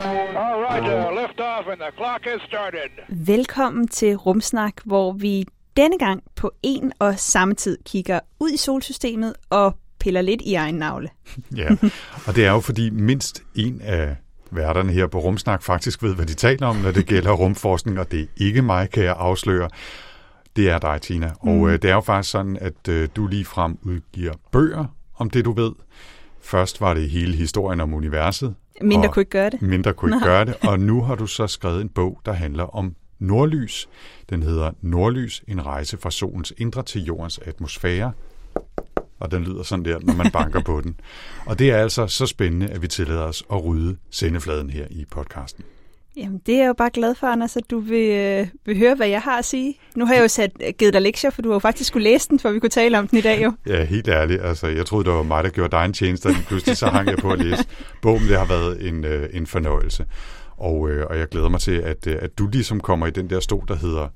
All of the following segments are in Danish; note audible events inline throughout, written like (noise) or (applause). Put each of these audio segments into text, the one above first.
All right, uh, lift off and the clock has started. Velkommen til Rumsnak, hvor vi denne gang på en og samme tid kigger ud i solsystemet og piller lidt i egen navle. (laughs) Ja, og det er jo fordi mindst en af værterne her på Rumsnak faktisk ved, hvad de taler om, når det gælder (laughs) rumforskning, og det er ikke mig, kan jeg afsløre. Det er dig, Tina. Og Mm. øh, det er jo faktisk sådan, at øh, du lige frem udgiver bøger om det, du ved. Først var det hele historien om universet. Mindre kunne ikke gøre det. Mindre kunne ikke gøre det. Og nu har du så skrevet en bog, der handler om nordlys. Den hedder Nordlys, en rejse fra solens indre til jordens atmosfære. Og den lyder sådan der, når man banker på den. Og det er altså så spændende, at vi tillader os at rydde sendefladen her i podcasten. Jamen, det er jeg jo bare glad for, Anders, at du vil, øh, vil høre, hvad jeg har at sige. Nu har jeg jo sat, øh, givet dig lektier, for du har jo faktisk skulle læse den, for vi kunne tale om den i dag jo. (laughs) Ja, helt ærligt. Altså, jeg troede, det var mig, der gjorde dig en tjeneste, og pludselig så hang jeg på at læse bogen. Det har været en, øh, en fornøjelse. Og, øh, og jeg glæder mig til, at, øh, at du ligesom kommer i den der stol, der hedder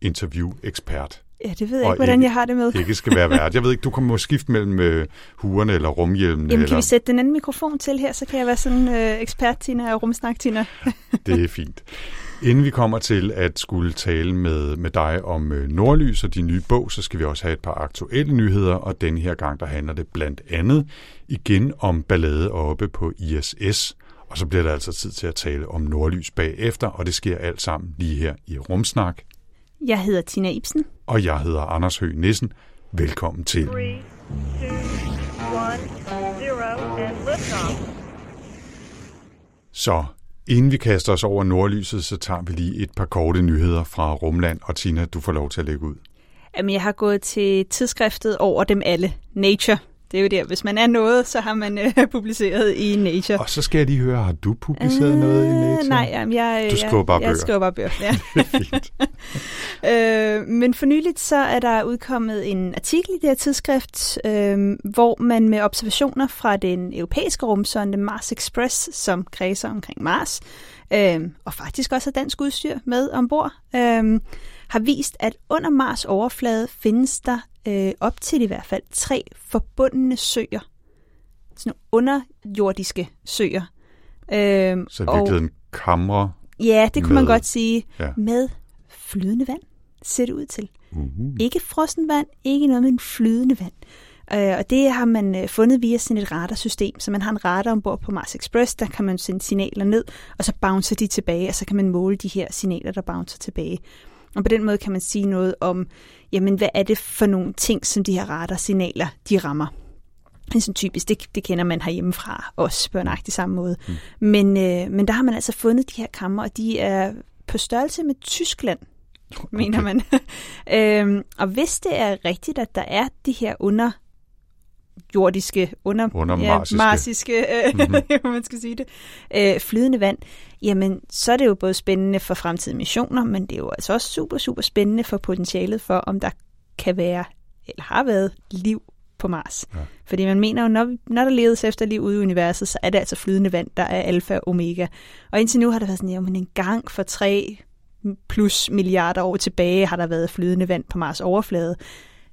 interview-ekspert. Ja, det ved jeg ikke, hvordan ikke- jeg har det med. Ikke skal være vært. Jeg ved ikke, du kommer at skifte mellem øh, huerne eller rumhjelmene. Jamen, eller... kan vi sætte den anden mikrofon til her, så kan jeg være sådan øh, ekspert, Tina, og rumsnak, Tina. (laughs) Det er fint. Inden vi kommer til at skulle tale med, med dig om øh, Nordlys og din nye bog, så skal vi også have et par aktuelle nyheder, og den her gang, der handler det blandt andet igen om ballade oppe på ISS. Og så bliver der altså tid til at tale om Nordlys bagefter, og det sker alt sammen lige her i Rumsnak. Jeg hedder Tina Ibsen. Og jeg hedder Anders Høgh Nissen. Velkommen til. Three, two, one, zero, and liftoff. Så inden vi kaster os over Nordlyset, så tager vi lige et par korte nyheder fra Rumland, og Tina, du får lov til at lægge ud. Jamen, jeg har gået til tidsskriftet over dem alle. Nature. Det er jo der, hvis man er noget, så har man øh, (laughs) publiceret i Nature. Og så skal jeg lige høre, har du publiceret øh, noget i Nature? Nej, jamen, jeg, Du skriver bare jeg, jeg bøger. skriver bare bøger. Ja. (laughs) (laughs) Øh, men for nyligt så er der udkommet en artikel i det her tidsskrift, øh, hvor man med observationer fra den europæiske rumsonde Mars Express, som kredser omkring Mars, øh, og faktisk også har dansk udstyr med ombord, øh, har vist, at under Mars overflade findes der øh, op til i hvert fald tre forbundne søer. Sådan nogle underjordiske søer. Øh, Så i virkeligheden kamre. Ja, det kunne man med- godt sige. Ja. Med flydende vand, ser det ud til. Uh. Ikke frossen vand, ikke noget, men flydende vand. Øh, og det har man øh, fundet via sådan et radarsystem. Så man har en radar ombord på Mars Express, der kan man sende signaler ned, og så bouncer de tilbage, og så kan man måle de her signaler, der bouncer tilbage. Og på den måde kan man sige noget om, jamen hvad er det for nogle ting, som de her radarsignaler, de rammer. Det er sådan typisk, det, det kender man herhjemmefra, også på en agtig samme måde. Mm. Men, øh, men der har man altså fundet de her kammer, og de er på størrelse med Tyskland, mener man. (laughs) øhm, og hvis det er rigtigt, at der er de her underjordiske, under, Undermarsiske. ja, marsiske, øh, (laughs) mm-hmm. man skal sige det, øh, flydende vand, jamen så er det jo både spændende for fremtidige missioner, men det er jo altså også super, super spændende for potentialet for, om der kan være, eller har været, liv på Mars. Ja. Fordi man mener jo, når, når der ledes efter liv ude i universet, så er det altså flydende vand, der er alfa og omega. Og indtil nu har der været sådan, jamen en gang for tre plus milliarder år tilbage har der været flydende vand på Mars overflade.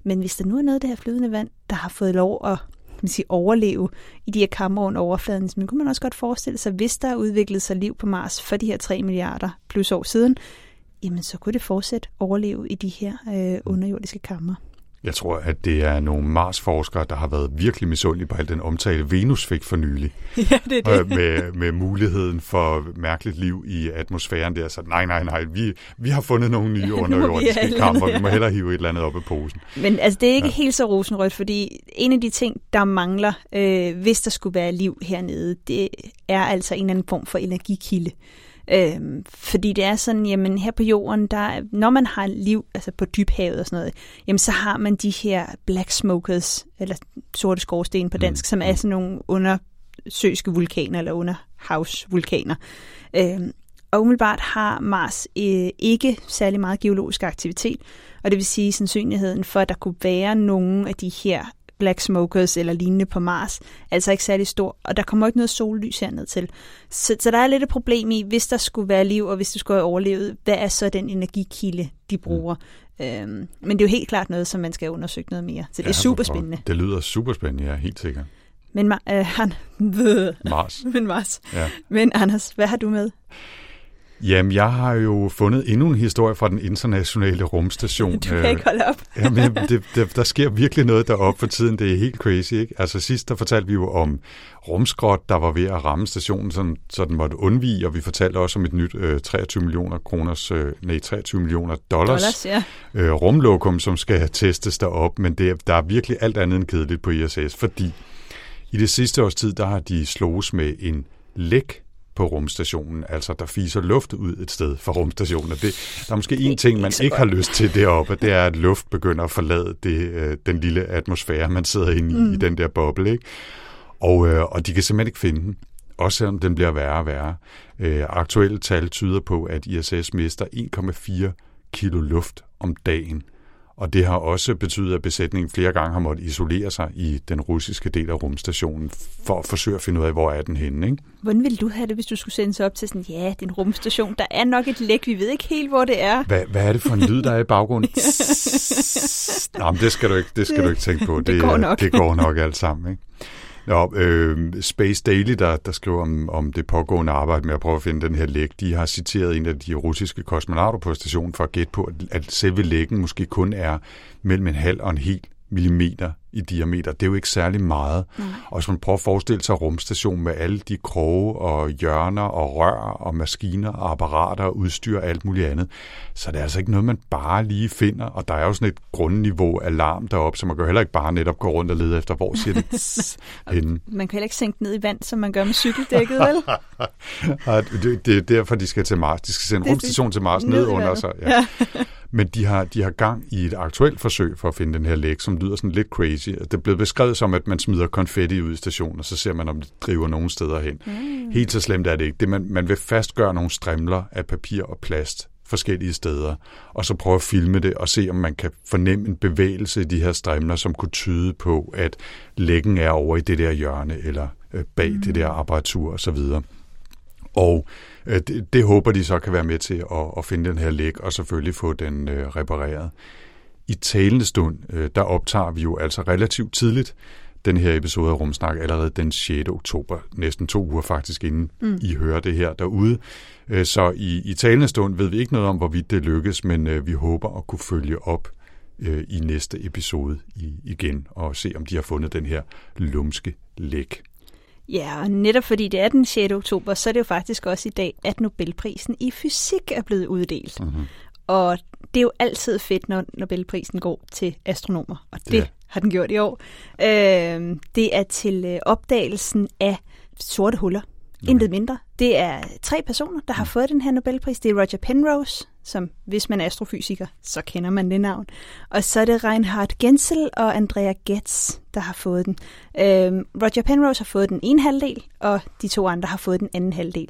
Men hvis der nu er noget af det her flydende vand, der har fået lov at man sige, overleve i de her kammer under overfladen, så kunne man også godt forestille sig, hvis der er udviklet sig liv på Mars for de her 3 milliarder plus år siden, jamen så kunne det fortsat overleve i de her øh, underjordiske kammer. Jeg tror, at det er nogle Mars-forskere, der har været virkelig misundelige på al den omtale, Venus fik for nylig. (laughs) ja, det er øh, med, med muligheden for mærkeligt liv i atmosfæren der. Så nej, nej, nej, vi, vi har fundet nogle nye (laughs) underjordiske et kammer. Vi må hellere hive et eller andet op af posen. Men altså, det er ikke Ja. ja. helt så rosenrødt, fordi en af de ting, der mangler, øh, hvis der skulle være liv hernede, det er altså en eller anden form for energikilde. Øhm, fordi det er sådan, jamen her på jorden, der, når man har liv, altså på dybhavet og sådan noget, jamen så har man de her black smokers, eller sorte skorsten på dansk, mm. som er sådan nogle undersøiske vulkaner, eller underhavsvulkaner. Øhm, Og umiddelbart har Mars øh, ikke særlig meget geologisk aktivitet, og det vil sige, at sandsynligheden for, at der kunne være nogle af de her black smokers eller lignende på Mars, altså ikke særlig stor, og der kommer ikke noget sollys herned til. Så, så der er lidt et problem i, hvis der skulle være liv, og hvis du skulle have overlevet, hvad er så den energikilde, de bruger? Mm. Øhm, men det er jo helt klart noget, som man skal undersøge noget mere. Så det er super spændende. Det lyder super spændende, ja, helt sikkert. Men, øh, han, (laughs) Mars. men Mars. Ja. Men Anders, hvad har du med? Jamen, jeg har jo fundet endnu en historie fra den internationale rumstation. Du kan ikke holde op. (laughs) Jamen, det, det, der sker virkelig noget deroppe for tiden. Det er helt crazy, ikke? Altså sidst, der fortalte vi jo om rumskrot, der var ved at ramme stationen, så, så den måtte undvige, og vi fortalte også om et nyt øh, 23 millioner kroners, øh, nej, 23 millioner dollars, Dollars, ja. øh, rumlokum, som skal testes derop, men det, der er virkelig alt andet end kedeligt på ISS, fordi i det sidste års tid, der har de slås med en læk på rumstationen, altså der fiser luft ud et sted fra rumstationen. Og det, der er måske en ting, man ikke har lyst til deroppe, det er, at luft begynder at forlade det, øh, den lille atmosfære, man sidder inde i, mm. i den der boble. Ikke? Og, øh, og de kan simpelthen ikke finde den, også selvom den bliver værre og værre. Øh, aktuelle tal tyder på, at ISS mister 1,4 kilo luft om dagen. Og det har også betydet, at besætningen flere gange har måttet isolere sig i den russiske del af rumstationen, for at forsøge at finde ud af, hvor er den henne. Ikke? Hvordan ville du have det, hvis du skulle sendes op til sådan, ja, det er en rumstation, der er nok et læk, vi ved ikke helt, hvor det er. Hvad, hvad er det for en lyd, der er i baggrunden? (laughs) Nå, men det skal du ikke, det skal du ikke tænke på. Det går er- nok. Det går nok alt sammen. Ikke? Nå, øh, Space Daily, der, der skriver om, om det pågående arbejde med at prøve at finde den her læg, de har citeret en af de russiske kosmonauter på stationen for at gætte på, at, selve læggen måske kun er mellem en halv og en hel millimeter i diameter. Det er jo ikke særlig meget. Mm. Og hvis man prøver at forestille sig rumstationen med alle de kroge og hjørner og rør og maskiner og apparater og udstyr og alt muligt andet, så det er altså ikke noget, man bare lige finder. Og der er jo sådan et grundniveau alarm deroppe, så man kan heller ikke bare netop gå rundt og lede efter, hvor siger det (laughs) tss henne. Man kan heller ikke sænke ned i vand, som man gør med cykeldækket, vel? (laughs) Det, det er derfor, de skal til Mars. De skal sende rumstationen til Mars ned under sig. Ja. Men de har, de har gang i et aktuelt forsøg for at finde den her læg, som lyder sådan lidt crazy. Det blevet beskrevet som, at man smider konfetti ud i stationen, og så ser man, om det driver nogen steder hen. Mm. Helt så slemt er det ikke. Det, man, man vil fastgøre nogle strimler af papir og plast forskellige steder, og så prøve at filme det og se, om man kan fornemme en bevægelse i de her strimler, som kunne tyde på, at læggen er over i det der hjørne, eller øh, bag mm. det der apparatur osv. Og øh, det, det håber de så kan være med til at, at finde den her læg, og selvfølgelig få den øh, repareret. I talende stund, øh, der optager vi jo altså relativt tidligt den her episode af Rumsnak allerede den 6. oktober, næsten to uger faktisk inden mm. I hører det her derude. Øh, Så i, i talende stund ved vi ikke noget om, hvorvidt det lykkes, men øh, vi håber at kunne følge op øh, i næste episode i, igen og se, om de har fundet den her lumske læg. Ja, og netop fordi det er den 6. oktober, så er det jo faktisk også i dag, at Nobelprisen i fysik er blevet uddelt. Mhm. Mm-hmm. Og det er jo altid fedt, når Nobelprisen går til astronomer, og det Ja. ja. har den gjort i år. Øh, det er til øh, opdagelsen af sorte huller. Okay. Intet mindre. Det er tre personer, der har fået den her Nobelpris. Det er Roger Penrose, som hvis man er astrofysiker, så kender man det navn. Og så er det Reinhard Genzel og Andrea Getz, der har fået den. Øhm, Roger Penrose har fået den ene halvdel, og de to andre har fået den anden halvdel.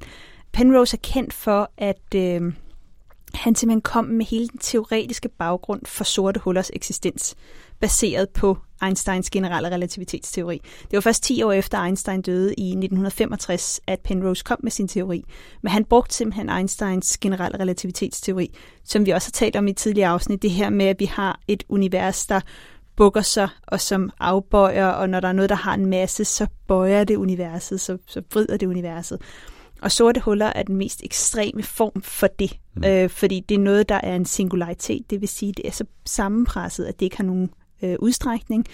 Penrose er kendt for, at øh, han simpelthen kom med hele den teoretiske baggrund for sorte hullers eksistens, baseret på Einsteins generelle relativitetsteori. Det var først 10 år efter Einstein døde i 1965, at Penrose kom med sin teori. Men han brugte simpelthen Einsteins generelle relativitetsteori, som vi også har talt om i tidligere afsnit, det her med, at vi har et univers, der bukker sig, og som afbøjer, og når der er noget, der har en masse, så bøjer det universet, så, så vrider det universet. Og sorte huller er den mest ekstreme form for det, mm. øh, fordi det er noget, der er en singularitet, det vil sige, det er så sammenpresset, at det ikke har nogen øh, udstrækning.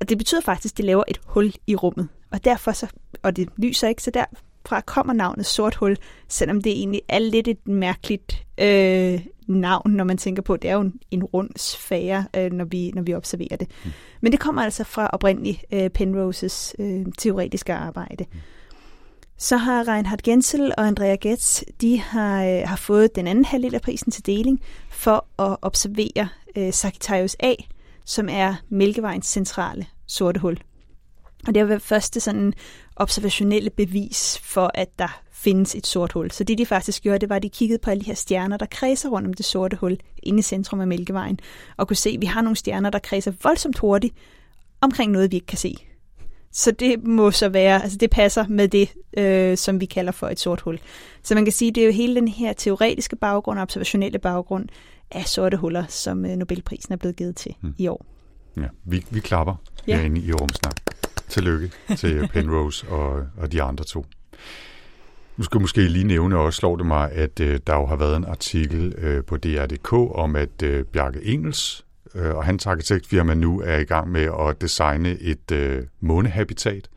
Og det betyder faktisk, at det laver et hul i rummet. Og derfor så, og det lyser ikke, så derfra kommer navnet sort hul, selvom det egentlig er lidt et mærkeligt øh, navn, når man tænker på, det er jo en, en rund sfære, øh, når, vi, når vi observerer det. Mm. Men det kommer altså fra oprindeligt øh, Penroses øh, teoretiske arbejde. Mm. Så har Reinhard Gensel og Andrea Getz, de har, øh, har fået den anden halvdel af prisen til deling for at observere øh, Sagittarius A, som er Mælkevejens centrale sorte hul. Og det har været første sådan observationelle bevis for, at der findes et sort hul. Så det de faktisk gjorde, det var, at de kiggede på alle de her stjerner, der kredser rundt om det sorte hul inde i centrum af Mælkevejen, og kunne se, at vi har nogle stjerner, der kredser voldsomt hurtigt omkring noget, vi ikke kan se. Så det må så være, altså det passer med det, øh, som vi kalder for et sort hul. Så man kan sige, det er jo hele den her teoretiske baggrund og observationelle baggrund af sorte huller, som øh, Nobelprisen er blevet givet til mm. i år. Ja, vi, vi klapper Ja. herinde i Rumsnak. Tillykke til (laughs) Penrose og, og de andre to. Nu skal jeg måske lige nævne, og også slår det mig, at øh, der jo har været en artikel øh, på DR.dk om, at øh, Bjarke Engels øh, og hans arkitektfirma nu er i gang med at designe et øh, månehabitat.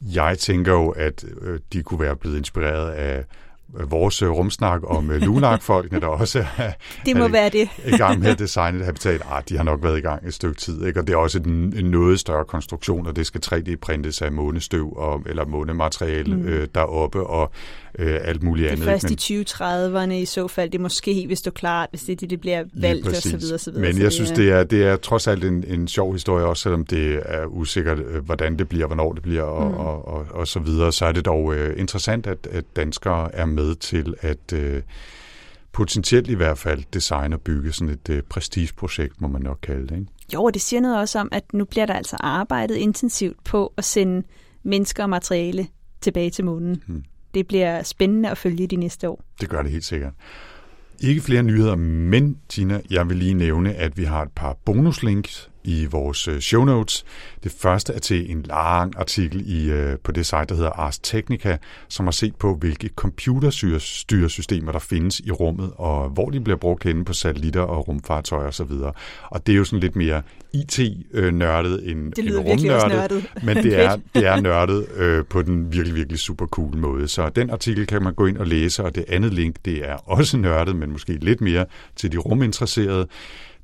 Jeg tænker jo, at øh, de kunne være blevet inspireret af vores øh, rumsnak om øh, Lunak-folkene, der også er, (laughs) Det må er være det. i gang med at designe et habitat. Ah, de har nok været i gang et stykke tid, ikke? og det er også en, en noget større konstruktion, og det skal 3D-printes af månestøv og, eller månemateriale mm. øh, deroppe og øh, alt muligt Det andet. er først i 2030'erne i så fald. Det måske, hvis du er klart, hvis det det, det bliver valgt og præcis. så videre, så videre. Men så jeg synes, videre. det er, det er trods alt en, en sjov historie, også selvom det er usikkert, øh, hvordan det bliver, hvornår det bliver og, mm. og, og, og så videre. Så er det dog øh, interessant, at, at danskere er med til at øh, potentielt i hvert fald designe og bygge sådan et øh, prestigeprojekt, må man nok kalde det. Ikke? Jo, og det siger noget også om, at nu bliver der altså arbejdet intensivt på at sende mennesker og materiale tilbage til månen. Hmm. Det bliver spændende at følge de næste år. Det gør det helt sikkert. Ikke flere nyheder, men Tina, jeg vil lige nævne, at vi har et par bonuslinks i vores øh, show notes. Det første er til en lang artikel i, øh, på det site, der hedder Ars Technica, som har set på, hvilke computerstyresystemer der findes i rummet, og hvor de bliver brugt henne på satellitter og rumfartøjer osv. Og det er jo sådan lidt mere IT-nørdet end, Det lyder end rumnørdet, nørdet. men (laughs) det er, det er nørdet øh, på den virkelig, virkelig super cool måde. Så den artikel kan man gå ind og læse, og det andet link, det er også nørdet, men måske lidt mere til de ruminteresserede.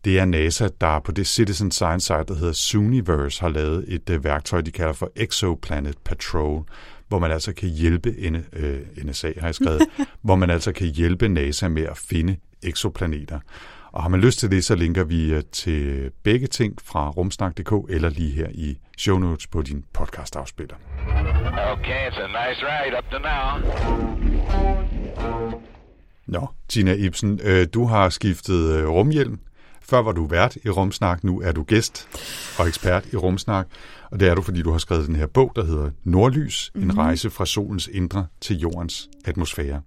Det er NASA, der på det Citizen Science site, der hedder Zooniverse, har lavet et øh, værktøj, de kalder for Exoplanet Patrol, hvor man altså kan hjælpe, øh, NSA har jeg skrevet, (laughs) hvor man altså kan hjælpe NASA med at finde eksoplaneter. Og har man lyst til det, så linker vi øh, til begge ting fra rumsnak.dk eller lige her i show notes på din podcast-afspiller. Okay, it's a nice ride up to now. Nå, Tina Ibsen, øh, du har skiftet øh, rumhjelm. Før var du vært i Rumsnak, nu er du gæst og ekspert i Rumsnak. Og det er du, fordi du har skrevet den her bog, der hedder Nordlys, mm-hmm. en rejse fra solens indre til jordens atmosfære.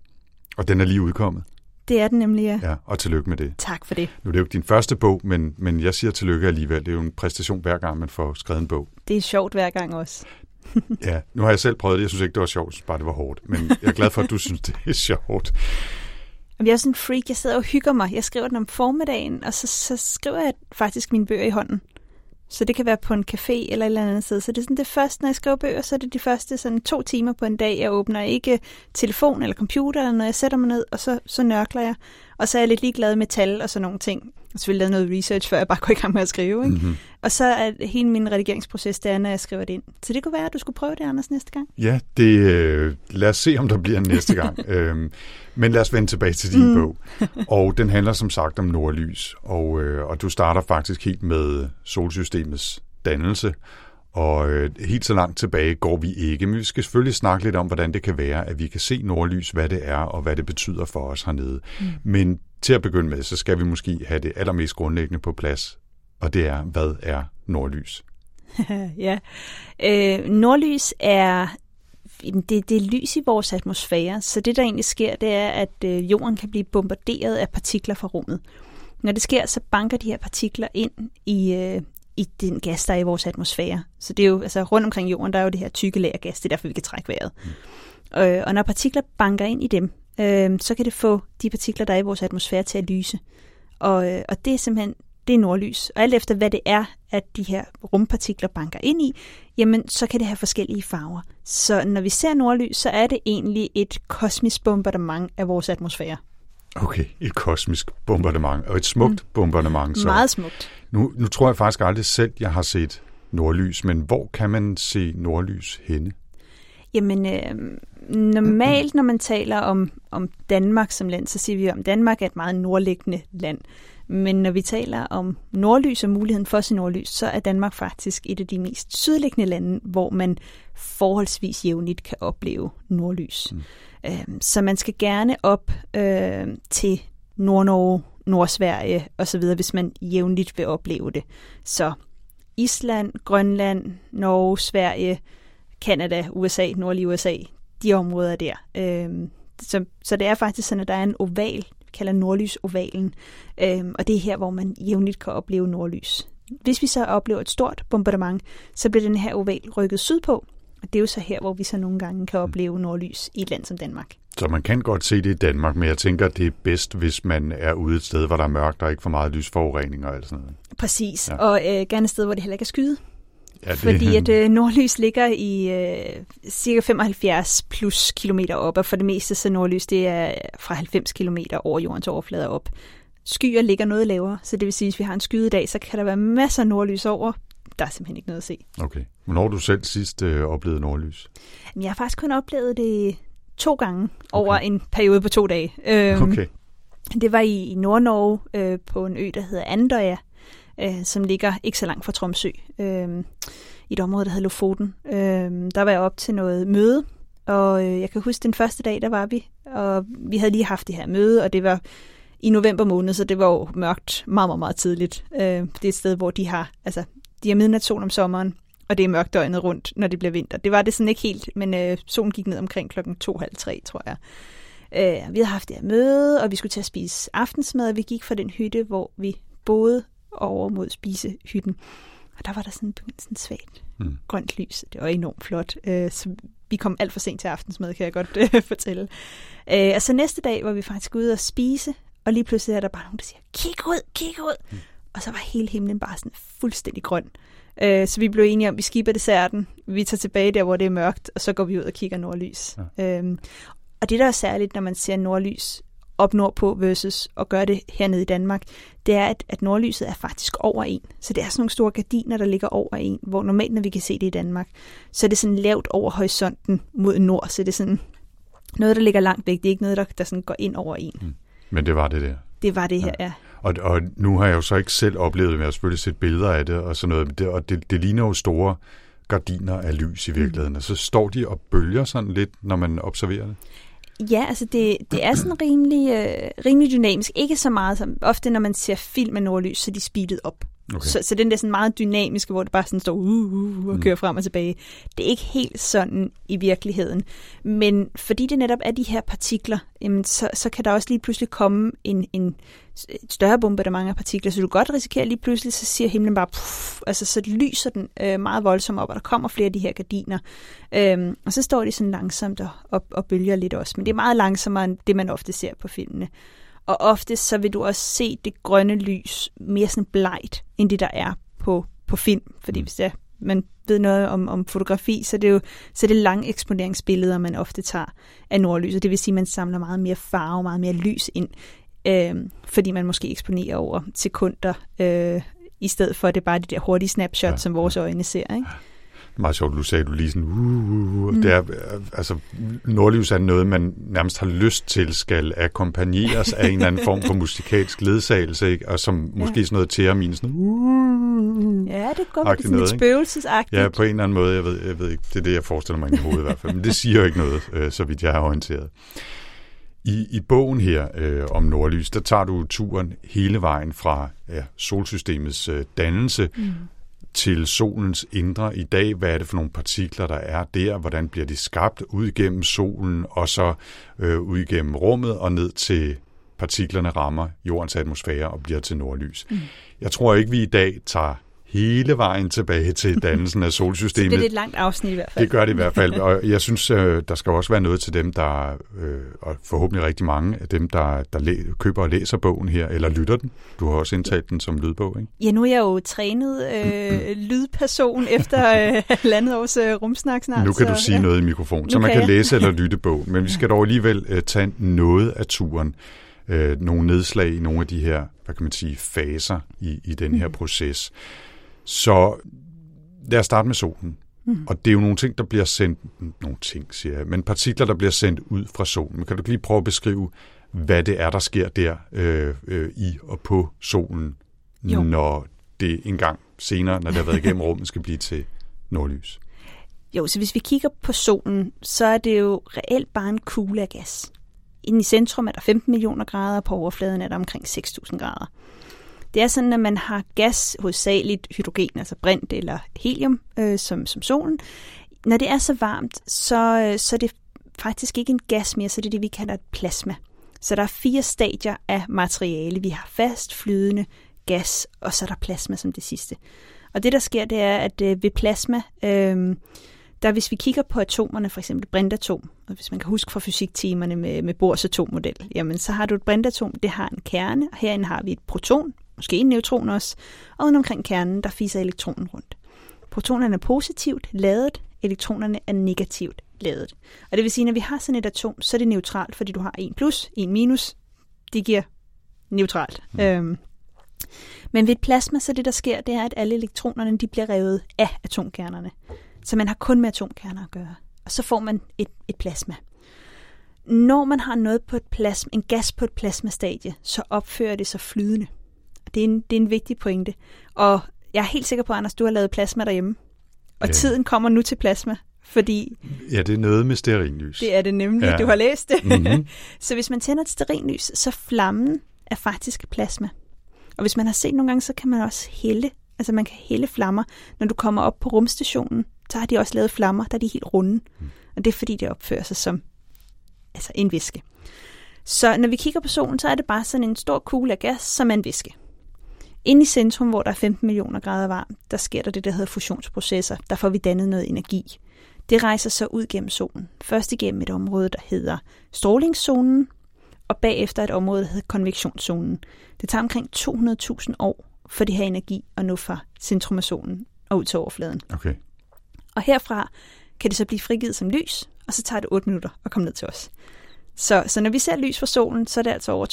Og den er lige udkommet. Det er den nemlig, ja. Ja, og tillykke med det. Tak for det. Nu er det jo ikke din første bog, men, men jeg siger tillykke alligevel. Det er jo en præstation hver gang, man får skrevet en bog. Det er sjovt hver gang også. (laughs) Ja, nu har jeg selv prøvet det. Jeg synes ikke, det var sjovt. Jeg synes bare, det var hårdt. Men jeg er glad for, at du synes, det er sjovt. Jeg er sådan en freak. Jeg sidder og hygger mig. Jeg skriver den om formiddagen, og så, så skriver jeg faktisk mine bøger i hånden. Så det kan være på en café eller et eller andet sted. Så det er sådan det første, når jeg skriver bøger, så er det de første sådan to timer på en dag. Jeg åbner ikke telefon eller computer, eller når jeg sætter mig ned, og så, så nørkler jeg. Og så er jeg lidt ligeglad med tal og sådan nogle ting. Jeg har selvfølgelig lavet noget research, før jeg bare (laughs) går i gang med at skrive. Ikke? Mm-hmm. Og så er hele min redigeringsproces, det er, når jeg skriver det ind. Så det kunne være, at du skulle prøve det, Anders, næste gang. Ja, det, øh, lad os se, om der bliver en næste (laughs) gang. øhm, men lad os vende tilbage til din mm. bog. Og den handler som sagt om nordlys. Og, øh, og du starter faktisk helt med solsystemets dannelse. Og øh, helt så langt tilbage går vi ikke, men vi skal selvfølgelig snakke lidt om, hvordan det kan være, at vi kan se nordlys, hvad det er, og hvad det betyder for os hernede. Mm. Men til at begynde med, så skal vi måske have det allermest grundlæggende på plads, og det er, hvad er nordlys? (laughs) ja. Øh, nordlys er det, det er lys i vores atmosfære, så det der egentlig sker, det er, at øh, jorden kan blive bombarderet af partikler fra rummet. Når det sker, så banker de her partikler ind i, øh, i den gas, der er i vores atmosfære. Så det er jo, altså rundt omkring jorden, der er jo det her tykke lag af gas, det er derfor, vi kan trække vejret. Mm. Øh, og når partikler banker ind i dem, øh, så kan det få de partikler, der er i vores atmosfære, til at lyse. Og, øh, og det er simpelthen det er nordlys. Og alt efter hvad det er, at de her rumpartikler banker ind i, jamen så kan det have forskellige farver. Så når vi ser nordlys, så er det egentlig et kosmisk bombardement af vores atmosfære. Okay, et kosmisk bombardement, og et smukt mm. bombardement. Så. Meget smukt. Nu, nu tror jeg faktisk aldrig selv, jeg har set nordlys, men hvor kan man se nordlys henne? Jamen, øh, normalt, når man taler om, om Danmark som land, så siger vi, at Danmark er et meget nordliggende land. Men når vi taler om nordlys og muligheden for at se nordlys, så er Danmark faktisk et af de mest sydliggende lande, hvor man forholdsvis jævnligt kan opleve nordlys. Mm. Øhm, så man skal gerne op øh, til Nord-Norge, Nordsverige osv., hvis man jævnligt vil opleve det. Så Island, Grønland, Norge, Sverige, Kanada, USA, nordlige USA, de områder der. Øhm, så, så det er faktisk sådan, at der er en oval, kalder nordlysovalen, øhm, og det er her, hvor man jævnligt kan opleve nordlys. Hvis vi så oplever et stort bombardement, så bliver den her oval rykket sydpå, og det er jo så her, hvor vi så nogle gange kan opleve nordlys i et land som Danmark. Så man kan godt se det i Danmark, men jeg tænker, det er bedst, hvis man er ude et sted, hvor der er mørkt og ikke for meget lysforurening og alt sådan noget. Præcis, ja. og øh, gerne et sted, hvor det heller ikke er skyde. Ja, det, Fordi at øh, nordlys ligger i øh, cirka 75 plus kilometer op, og for det meste så nordlys det er fra 90 kilometer over jordens overflade op. Skyer ligger noget lavere, så det vil sige, at hvis vi har en skydedag, så kan der være masser af nordlys over. Der er simpelthen ikke noget at se. Okay. Hvornår har du selv sidst øh, oplevet nordlys? Jeg har faktisk kun oplevet det to gange okay. over en periode på to dage. Øhm, Okay. Det var i, i Nord-Norge øh, på en ø, der hedder Andøya, øh, som ligger ikke så langt fra Tromsø, øh, i et område, der hedder Lofoten. Øh, der var jeg op til noget møde, og øh, jeg kan huske, den første dag, der var vi, og vi havde lige haft det her møde, og det var i november måned, så det var jo mørkt meget, meget, meget tidligt. Øh, det er et sted, hvor de har, altså, de har midnatssol om sommeren, og det er mørkt døgnet rundt, når det bliver vinter. Det var det sådan ikke helt, men øh, solen gik ned omkring klokken 2.30, tror jeg. Øh, vi havde haft det her møde, og vi skulle til at spise aftensmad, og vi gik fra den hytte, hvor vi boede over mod spisehytten. Og der var der sådan begyndt sådan svagt Mm. grønt lys. Det var enormt flot. Øh, så vi kom alt for sent til aftensmad, kan jeg godt øh, (laughs) fortælle. Øh, og så næste dag var vi faktisk ude og spise, og lige pludselig er der bare nogen, der siger, kig ud, kig ud. Mm. Og så var hele himlen bare sådan fuldstændig grøn. Øh, så vi blev enige om, at vi skipper desserten, vi tager tilbage der, hvor det er mørkt, og så går vi ud og kigger nordlys. Ja. Øhm, og det, der er særligt, når man ser nordlys op nordpå versus at gøre det hernede i Danmark, det er, at, at nordlyset er faktisk over en. Så det er sådan nogle store gardiner, der ligger over en, hvor normalt, når vi kan se det i Danmark, så er det sådan lavt over horisonten mod nord, så det er sådan noget, der ligger langt væk. Det er ikke noget, der, der sådan går ind over en. Men det var det der. Det var det her, ja. Og, og nu har jeg jo så ikke selv oplevet det, men jeg har selvfølgelig set billeder af det og sådan noget. Det, og det, det ligner jo store gardiner af lys i virkeligheden. Mm. Og så står de og bølger sådan lidt, når man observerer det. Ja, altså det, det er sådan rimelig, øh, rimelig dynamisk. Ikke så meget som ofte, når man ser film med nordlys, så er de speedet op. Okay. Så, så den der sådan meget dynamiske, hvor det bare sådan står uh, uh, og kører frem og tilbage. Det er ikke helt sådan i virkeligheden. Men fordi det netop er de her partikler, jamen, så, så kan der også lige pludselig komme en, en et større bombardement af partikler, så du godt risikere lige pludselig, så siger himlen bare, puff, altså så lyser den øh, meget voldsomt op, og der kommer flere af de her gardiner. Øhm, og så står de sådan langsomt og, og, og bølger lidt også, men det er meget langsommere end det, man ofte ser på filmene. Og ofte så vil du også se det grønne lys mere sådan blegt, end det der er på, på film. Fordi hvis det er, man ved noget om, om fotografi, så det er jo så er det lang eksponeringsbilleder, man ofte tager af nordlys. Og det vil sige, at man samler meget mere farve, meget mere lys ind, øh, fordi man måske eksponerer over sekunder, øh, i stedet for at det er bare det der hurtige snapshot, ja, som vores øjne ser. Ikke? Meget sjovt, du sagde, du lige sådan, uh, uh, uh. Mm. Det er, øh, altså, nordlys er noget, man nærmest har lyst til, skal akkompagneres af en eller anden form for (laughs) musikalsk ledsagelse, ikke? og som måske sådan noget teramin, sådan, uh, Ja, det går Agtigt det er sådan noget, lidt spøgelsesagtigt. Ja, på en eller anden måde, jeg ved, jeg ved ikke, det er det, jeg forestiller mig i hovedet i hvert fald, men det siger jo ikke noget, øh, så vidt jeg har orienteret. I, I bogen her øh, om nordlys, der tager du turen hele vejen fra ja, solsystemets øh, dannelse mm. Til solens indre i dag. Hvad er det for nogle partikler, der er der? Hvordan bliver de skabt ud igennem solen, og så øh, ud igennem rummet og ned til partiklerne rammer jordens atmosfære og bliver til nordlys. Mm. Jeg tror ikke, vi i dag tager hele vejen tilbage til dannelsen af Så solsystemet. det er et langt afsnit i hvert fald. Det gør det i hvert fald, og jeg synes, øh, der skal også være noget til dem, der, øh, og forhåbentlig rigtig mange af dem, der, der læ- køber og læser bogen her, eller lytter den. Du har også indtalt den som lydbog, ikke? Ja, nu er jeg jo trænet øh, lydperson efter øh, halvandet års øh, rumsnak snart. Nu kan så, du sige ja. noget i mikrofonen, så man kan kan læse eller (laughs) lytte bogen, men vi skal dog alligevel øh, tage noget af turen, øh, nogle nedslag i nogle af de her, hvad kan man sige, faser i, i den her proces. Så lad os starte med solen. Mm. Og det er jo nogle ting, der bliver sendt, nogle ting siger jeg, men partikler, der bliver sendt ud fra solen. Men kan du lige prøve at beskrive, hvad det er, der sker der øh, øh, i og på solen, Jo. når det engang senere, når det har været igennem (laughs) rummet, skal blive til nordlys? Jo, så hvis vi kigger på solen, så er det jo reelt bare en kugle af gas. Inde i centrum er der 15 millioner grader, på overfladen er der omkring 6.000 grader. Det er sådan, at man har gas, hovedsageligt hydrogen, altså brint eller helium, øh, som, som solen. Når det er så varmt, så, øh, så er det faktisk ikke en gas mere, så det er det, vi kalder et plasma. Så der er fire stadier af materiale. Vi har fast, flydende, gas, og så er der plasma som det sidste. Og det, der sker, det er, at øh, ved plasma, øh, der hvis vi kigger på atomerne, for eksempel brintatom, og hvis man kan huske fra fysiktimerne med, med Bohrs atommodel, jamen så har du et brintatom, det har en kerne, og herinde har vi et proton, måske en neutron også, og uden omkring kernen, der fiser elektronen rundt. Protonerne er positivt ladet, elektronerne er negativt ladet. Og det vil sige, når vi har sådan et atom, så er det neutralt, fordi du har en plus, en minus, det giver neutralt. Mm. Øhm, men ved et plasma, så det der sker, det er, at alle elektronerne de bliver revet af atomkernerne. Så man har kun med atomkerner at gøre. Og så får man et, et plasma. Når man har noget på et plasma, en gas på et plasmastadie, så opfører det sig flydende. Det er, en, det er en vigtig pointe. Og jeg er helt sikker på, Anders, du har lavet plasma derhjemme. Og Ja. tiden kommer nu til plasma, fordi Ja, det er noget med stearinlys. det er det nemlig, Ja. du har læst det. Mhm. (laughs) så hvis man tænder et stearinlys, så flammen er faktisk plasma. Og hvis man har set nogle gange, så kan man også hælde, altså man kan hælde flammer. Når du kommer op på rumstationen, så har de også lavet flammer, der er de helt runde. Og det er fordi, det opfører sig som altså en væske. Så når vi kigger på solen, så er det bare sådan en stor kugle af gas, som er en væske. Inde i centrum, hvor der er 15 millioner grader varmt, der sker der det, der hedder fusionsprocesser. Der får vi dannet noget energi. Det rejser så ud gennem solen. Først igennem et område, der hedder strålingszonen, og bagefter et område, der hedder konvektionszonen. Det tager omkring 200.000 år for det her energi at nå fra centrum af solen og ud til overfladen. Okay. Og herfra kan det så blive frigivet som lys, og så tager det 8 minutter at komme ned til os. Så, så når vi ser lys fra solen, så er det altså over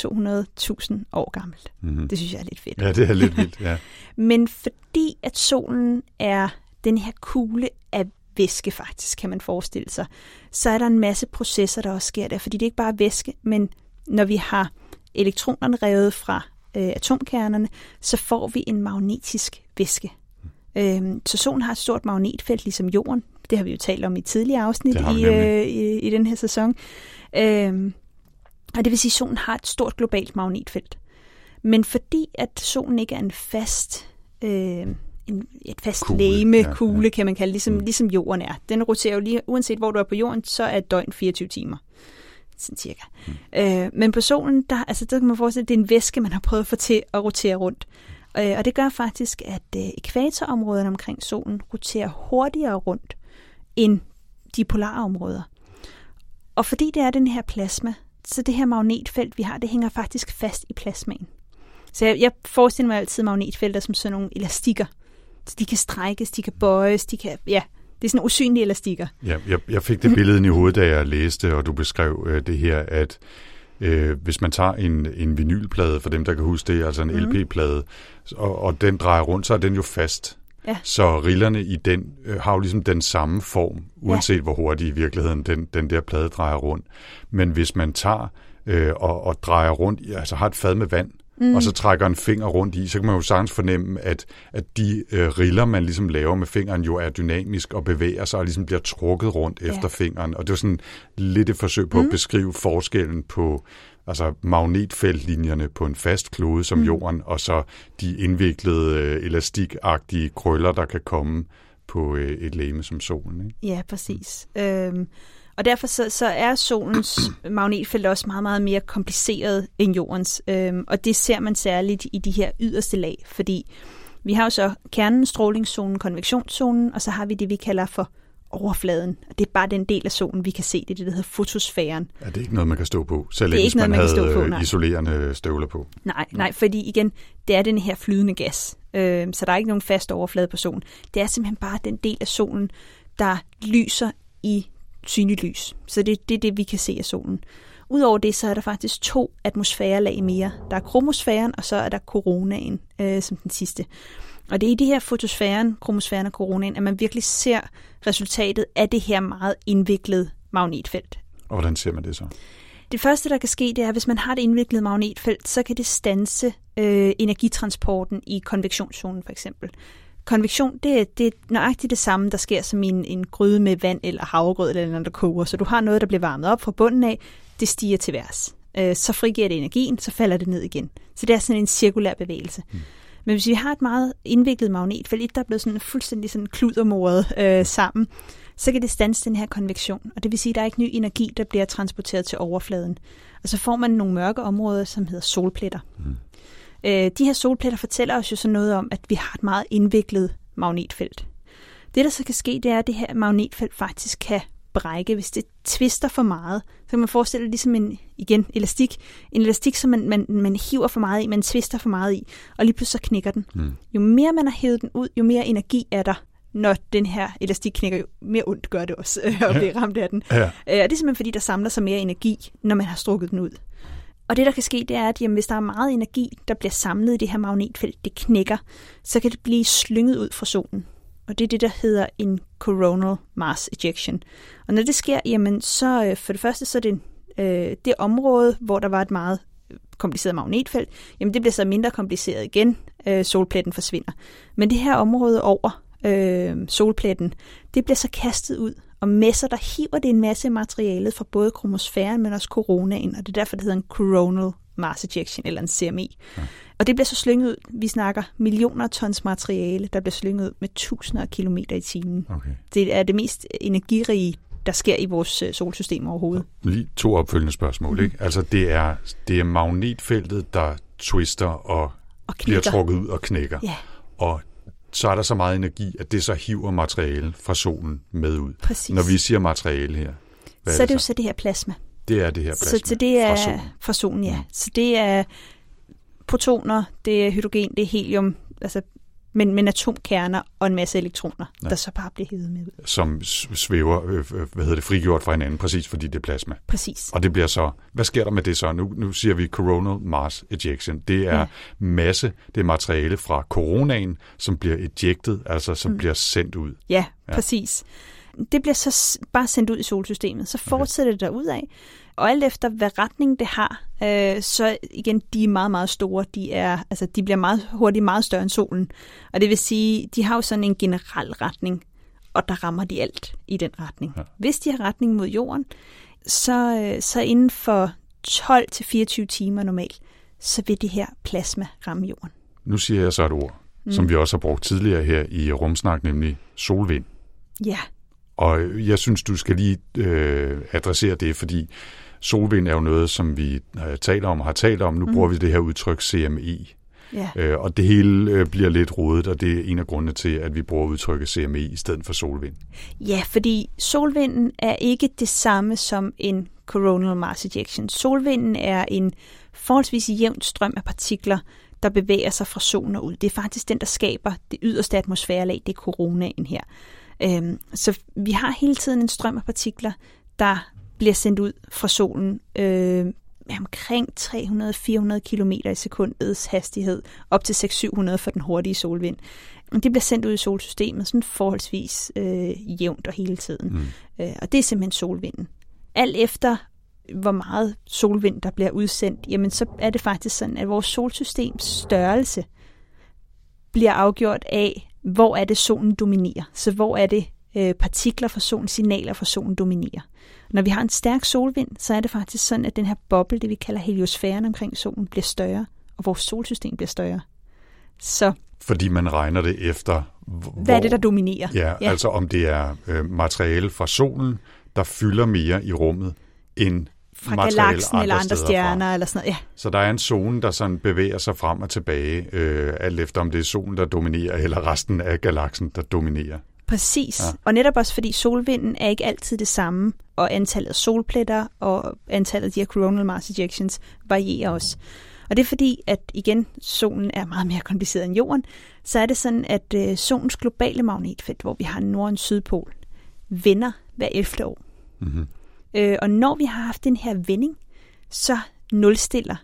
200.000 år gammelt. Mm-hmm. Det synes jeg er lidt fedt. Ja, det er lidt vildt, ja. (laughs) Men fordi at solen er den her kugle af væske faktisk, kan man forestille sig, så er der en masse processer, der også sker der. Fordi det er ikke bare væske, men når vi har elektronerne revet fra øh, atomkernerne, så får vi en magnetisk væske. Øhm, så solen har et stort magnetfelt, ligesom jorden. Det har vi jo talt om i tidligere afsnit i, øh, i, i den her sæson. Øhm, og det vil sige, at solen har et stort globalt magnetfelt. Men fordi at solen ikke er en fast, øh, en, et fast Kugle, læme, ja, kugle, ja. kan man kalde ligesom, mm. ligesom jorden er. Den roterer jo lige, uanset hvor du er på jorden, så er et døgn 24 timer. Sådan cirka. Mm. Øh, men på solen, der, altså, der kan man forestille, at det er en væske, man har prøvet at få til at rotere rundt. Øh, og det gør faktisk, at øh, ekvatorområderne omkring solen roterer hurtigere rundt end de polare områder. Og fordi det er den her plasma, så det her magnetfelt, vi har, det hænger faktisk fast i plasmaen. Så jeg, jeg forestiller mig altid magnetfelter som sådan nogle elastikker. Så de kan strækkes, de kan bøjes, de kan, ja, det er sådan usynlige elastikker. Ja, jeg, jeg fik det billede ind i hovedet, da jeg læste, og du beskrev øh, det her, at øh, hvis man tager en, en vinylplade, for dem, der kan huske det, altså en Mhm. LP-plade, og, og den drejer rundt, så er den jo fast. Ja. Så rillerne i den øh, har jo ligesom den samme form, uanset ja. hvor hurtigt i virkeligheden den, den der plade drejer rundt. Men hvis man tager øh, og, og drejer rundt, i- altså har et fad med vand, mm. og så trækker en finger rundt i, så kan man jo sagtens fornemme, at, at de øh, riller, man ligesom laver med fingeren, jo er dynamisk og bevæger sig og ligesom bliver trukket rundt Ja. efter fingeren. Og det var sådan lidt et forsøg på mm. at beskrive forskellen på altså magnetfeltlinjerne på en fast klode som mm. jorden, og så de indviklede øh, elastikagtige krøller, der kan komme på øh, et læme som solen. Ikke? Ja, præcis. Øhm, og derfor så, så er solens (clears throat) magnetfelt også meget, meget mere kompliceret end jordens. Øhm, og det ser man særligt i de her yderste lag, fordi vi har jo så kernen, strålingszonen, konvektionszonen, og så har vi det, vi kalder for overfladen. Og det er bare den del af solen, vi kan se. Det er det, der hedder fotosfæren. Ja, det er ikke noget, man kan stå på, selv er ikke noget, man man kan havde stå på, nej. isolerende støvler på. Nej, nej, fordi igen, det er den her flydende gas. Øh, så der er ikke nogen fast overflade på solen. Det er simpelthen bare den del af solen, der lyser i synligt lys. Så det, det er det, vi kan se af solen. udover det, så er der faktisk to atmosfærelag mere. Der er kromosfæren, og så er der coronaen øh, som den sidste. Og det er i de her fotosfæren, kromosfæren og coronaen, at man virkelig ser resultatet af det her meget indviklede magnetfelt. Og hvordan ser man det så? Det første, der kan ske, det er, at hvis man har et indviklet magnetfelt, så kan det stanse øh, energitransporten i konvektionszonen for eksempel. Konvektion, det er, det er nøjagtigt det samme, der sker som i en, en gryde med vand eller havregrød eller noget, der koger. Så du har noget, der bliver varmet op fra bunden af, det stiger til værs. Øh, så frigiver det energien, så falder det ned igen. Så det er sådan en cirkulær bevægelse. Mm. Men hvis vi har et meget indviklet magnetfelt, der er blevet sådan fuldstændig sådan kludermoret øh, sammen, så kan det stanse den her konvektion. Og det vil sige, at der er ikke ny energi, der bliver transporteret til overfladen. Og så får man nogle mørke områder, som hedder solpletter. Mm. Øh, de her solpletter fortæller os jo så noget om, at vi har et meget indviklet magnetfelt. Det, der så kan ske, det er, at det her magnetfelt faktisk kan brække, hvis det twister for meget. Kan man forestille sig ligesom en, igen, elastik. En elastik, som man, man, man hiver for meget i, man twister for meget i, og lige pludselig så knækker den. Mm. Jo mere man har hævet den ud, jo mere energi er der, når den her elastik knækker, jo mere ondt gør det også at blive ramt af den. Ja. Øh, og det er simpelthen fordi, der samler sig mere energi, når man har strukket den ud. Og det, der kan ske, det er, at jamen, hvis der er meget energi, der bliver samlet i det her magnetfelt, det knækker, så kan det blive slynget ud fra solen. Og det er det, der hedder en coronal mass ejection. Og når det sker, jamen, så øh, for det første, så er det øh, det område, hvor der var et meget øh, kompliceret magnetfelt, jamen det bliver så mindre kompliceret igen. Øh, solpletten forsvinder. Men det her område over øh, solpletten, det bliver så kastet ud, og med sig, der hiver det en masse materiale fra både kromosfæren, men også coronaen, og det er derfor, det hedder en coronal mass ejection, eller en CME. Ja. Og det bliver så slynget ud. Vi snakker millioner tons materiale, der bliver slynget ud med tusinder af kilometer i timen. Okay. Det er det mest energirige, der sker i vores øh, solsystem overhovedet. Lige to opfølgende spørgsmål. Mm. Ikke? Altså det er, det er magnetfeltet, der twister og, og bliver trukket ud og knækker. Ja. Og så er der så meget energi, at det så hiver materiale fra solen med ud. Præcis. Når vi siger materiale her, hvad så er det, det jo så det her plasma. Det er det her plasma så, så det er, fra solen. Fra solen, ja. Mm. Så det er protoner, det er hydrogen, det er helium, altså men, men atomkerner og en masse elektroner, ja. der så bare bliver hævet med ud. Som svæver, øh, øh, hvad hedder det, frigjort fra hinanden, præcis fordi det er plasma. Præcis. Og det bliver så, hvad sker der med det så? Nu, nu siger vi coronal mass ejection. Det er ja. masse, det er materiale fra coronaen, som bliver ejected, altså som mm. bliver sendt ud. Ja, ja, præcis. Det bliver så bare sendt ud i solsystemet. Så fortsætter okay. det ud af. Og alt efter, hvad retning det har, øh, så igen, de er meget, meget store. De, er, altså, de bliver meget hurtigt meget større end solen. Og det vil sige, de har jo sådan en generel retning, og der rammer de alt i den retning. Ja. Hvis de har retning mod jorden, så, øh, så inden for 12-24 timer normalt, så vil det her plasma ramme jorden. Nu siger jeg så et ord, mm. som vi også har brugt tidligere her i Rumsnak, nemlig solvind. Ja. Og jeg synes, du skal lige øh, adressere det, fordi solvind er jo noget, som vi øh, taler om og har talt om. Nu mm. bruger vi det her udtryk CME. Ja. Øh, og det hele øh, bliver lidt rodet, og det er en af grundene til, at vi bruger udtrykket CME i stedet for solvind. Ja, fordi solvinden er ikke det samme som en coronal mass ejection. Solvinden er en forholdsvis jævn strøm af partikler, der bevæger sig fra solen og ud. Det er faktisk den, der skaber det yderste atmosfærelag, det er coronaen her. Øhm, så vi har hele tiden en strøm af partikler, der bliver sendt ud fra solen øh, med omkring 300-400 km i sekundets hastighed, op til 600-700 for den hurtige solvind. Det bliver sendt ud i solsystemet sådan forholdsvis øh, jævnt og hele tiden. Mm. Øh, og det er simpelthen solvinden. Alt efter hvor meget solvind der bliver udsendt, jamen så er det faktisk sådan, at vores solsystems størrelse bliver afgjort af, hvor er det solen dominerer. Så hvor er det øh, partikler fra solen, signaler fra solen dominerer. Når vi har en stærk solvind, så er det faktisk sådan, at den her boble, det vi kalder heliosfæren omkring solen, bliver større, og vores solsystem bliver større. Så fordi man regner det efter... Hvor, hvad er det, der dominerer? Ja, ja. altså om det er øh, materiale fra solen, der fylder mere i rummet, end fra galaksen eller andre stjerner fra. eller sådan noget. Ja. Så der er en zone, der sådan bevæger sig frem og tilbage, øh, alt efter om det er solen, der dominerer, eller resten af galaksen, der dominerer. Præcis. Ja. Og netop også fordi solvinden er ikke altid det samme, og antallet af solpletter og antallet af de her coronal mass ejections varierer også. Og det er fordi, at igen, solen er meget mere kompliceret end jorden, så er det sådan, at øh, solens globale magnetfelt, hvor vi har nord- og sydpol, vender hver 11. år. Mm-hmm. Øh, og når vi har haft den her vending, så nulstiller